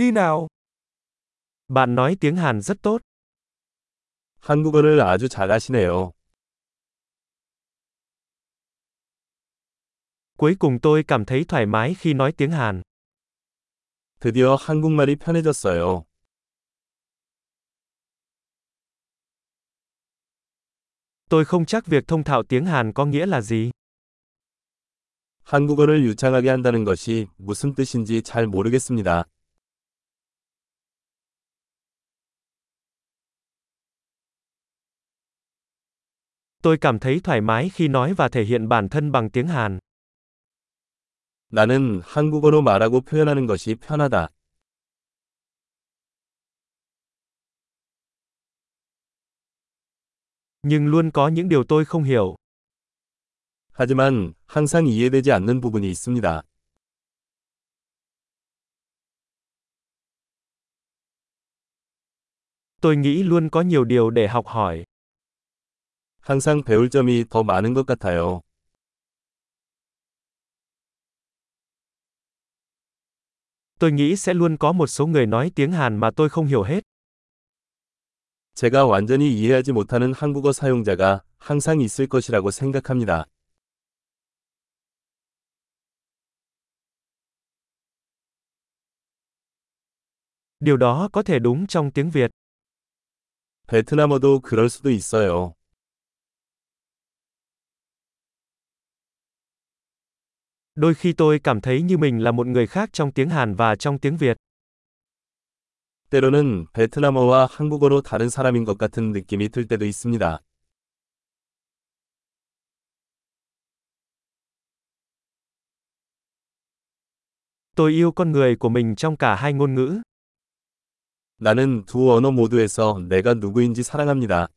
đi nào. Bạn nói tiếng Hàn rất tốt. 한국어를 아주 잘하시네요. Cuối cùng tôi cảm thấy thoải mái khi nói tiếng Hàn. 드디어 한국말이 편해졌어요. Tôi không chắc việc thông thạo tiếng Hàn có nghĩa là gì. 한국어를 유창하게 한다는 것이 무슨 뜻인지 잘 모르겠습니다. Tôi cảm thấy thoải mái khi nói và thể hiện bản thân bằng tiếng Hàn. 나는 한국어로 말하고 표현하는 것이 편하다. Nhưng luôn có những điều tôi không hiểu. 하지만 항상 이해되지 않는 부분이 있습니다. Tôi nghĩ luôn có nhiều điều để học hỏi. 항상 배울 점이 더 많은 것 같아요. Tôi nghĩ sẽ luôn có một số người nói tiếng Hàn mà tôi không hiểu hết. 제가 완전히 이해하지 못하는 한국어 사용자가 항상 있을 것이라고 생각합니다. Điều đó có thể đúng trong tiếng Việt. 베트남어도 그럴 수도 있어요. Đôi khi tôi cảm thấy như mình là một người khác trong tiếng Hàn và trong tiếng Việt. 때로는 베트남어와 한국어로 다른 사람인 것 같은 느낌이 들 때도 있습니다. Tôi yêu con người của mình trong cả hai ngôn ngữ. 나는 두 언어 모두에서 내가 누구인지 사랑합니다.